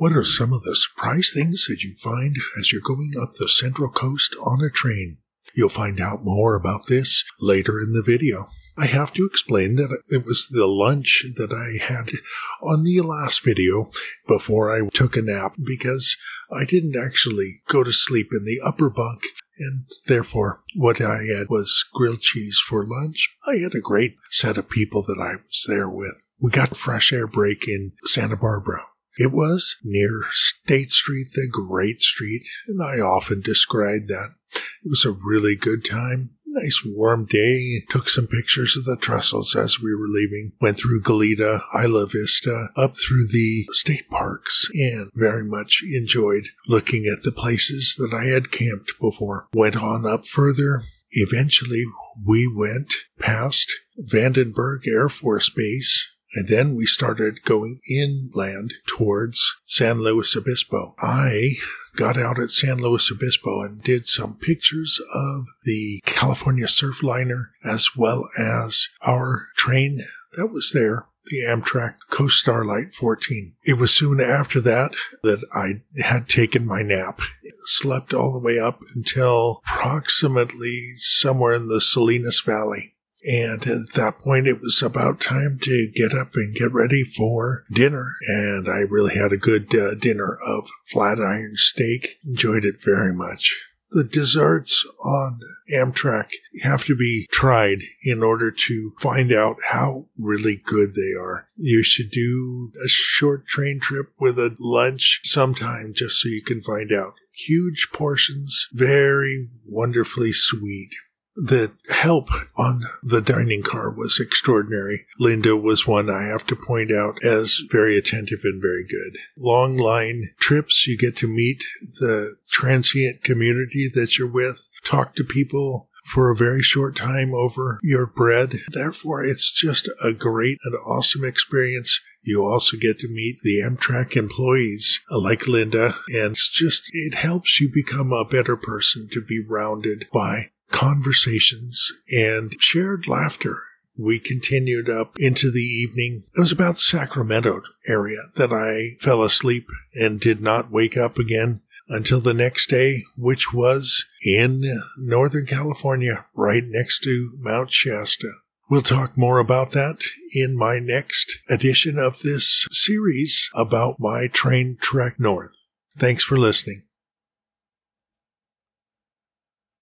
What are some of the surprise things that you find as you're going up the Central Coast on a train? You'll find out more about this later in the video. I have to explain that it was the lunch that I had on the last video before I took a nap because I didn't actually go to sleep in the upper bunk and therefore what I had was grilled cheese for lunch. I had a great set of people that I was there with. We got fresh air break in Santa Barbara. It was near State Street, the Great Street, and I often described that. It was a really good time. Nice warm day. Took some pictures of the trestles as we were leaving. Went through Goleta, Isla Vista, up through the state parks, and very much enjoyed looking at the places that I had camped before. Went on up further. Eventually, we went past Vandenberg Air Force Base, and then we started going inland towards San Luis Obispo. I got out at San Luis Obispo and did some pictures of the California Surfliner as well as our train that was there the Amtrak Coast Starlight 14. It was soon after that that I had taken my nap, slept all the way up until approximately somewhere in the Salinas Valley. And at that point, it was about time to get up and get ready for dinner. And I really had a good uh, dinner of flat iron steak. Enjoyed it very much. The desserts on Amtrak have to be tried in order to find out how really good they are. You should do a short train trip with a lunch sometime just so you can find out. Huge portions, very wonderfully sweet. The help on the dining car was extraordinary. Linda was one I have to point out as very attentive and very good. Long line trips, you get to meet the transient community that you're with, talk to people, for a very short time over your bread. Therefore, it's just a great and awesome experience. You also get to meet the Amtrak employees like Linda, and it's just, it helps you become a better person to be rounded by conversations, and shared laughter. We continued up into the evening. It was about the Sacramento area that I fell asleep and did not wake up again until the next day, which was in Northern California, right next to Mount Shasta. We'll talk more about that in my next edition of this series about my train trek north. Thanks for listening.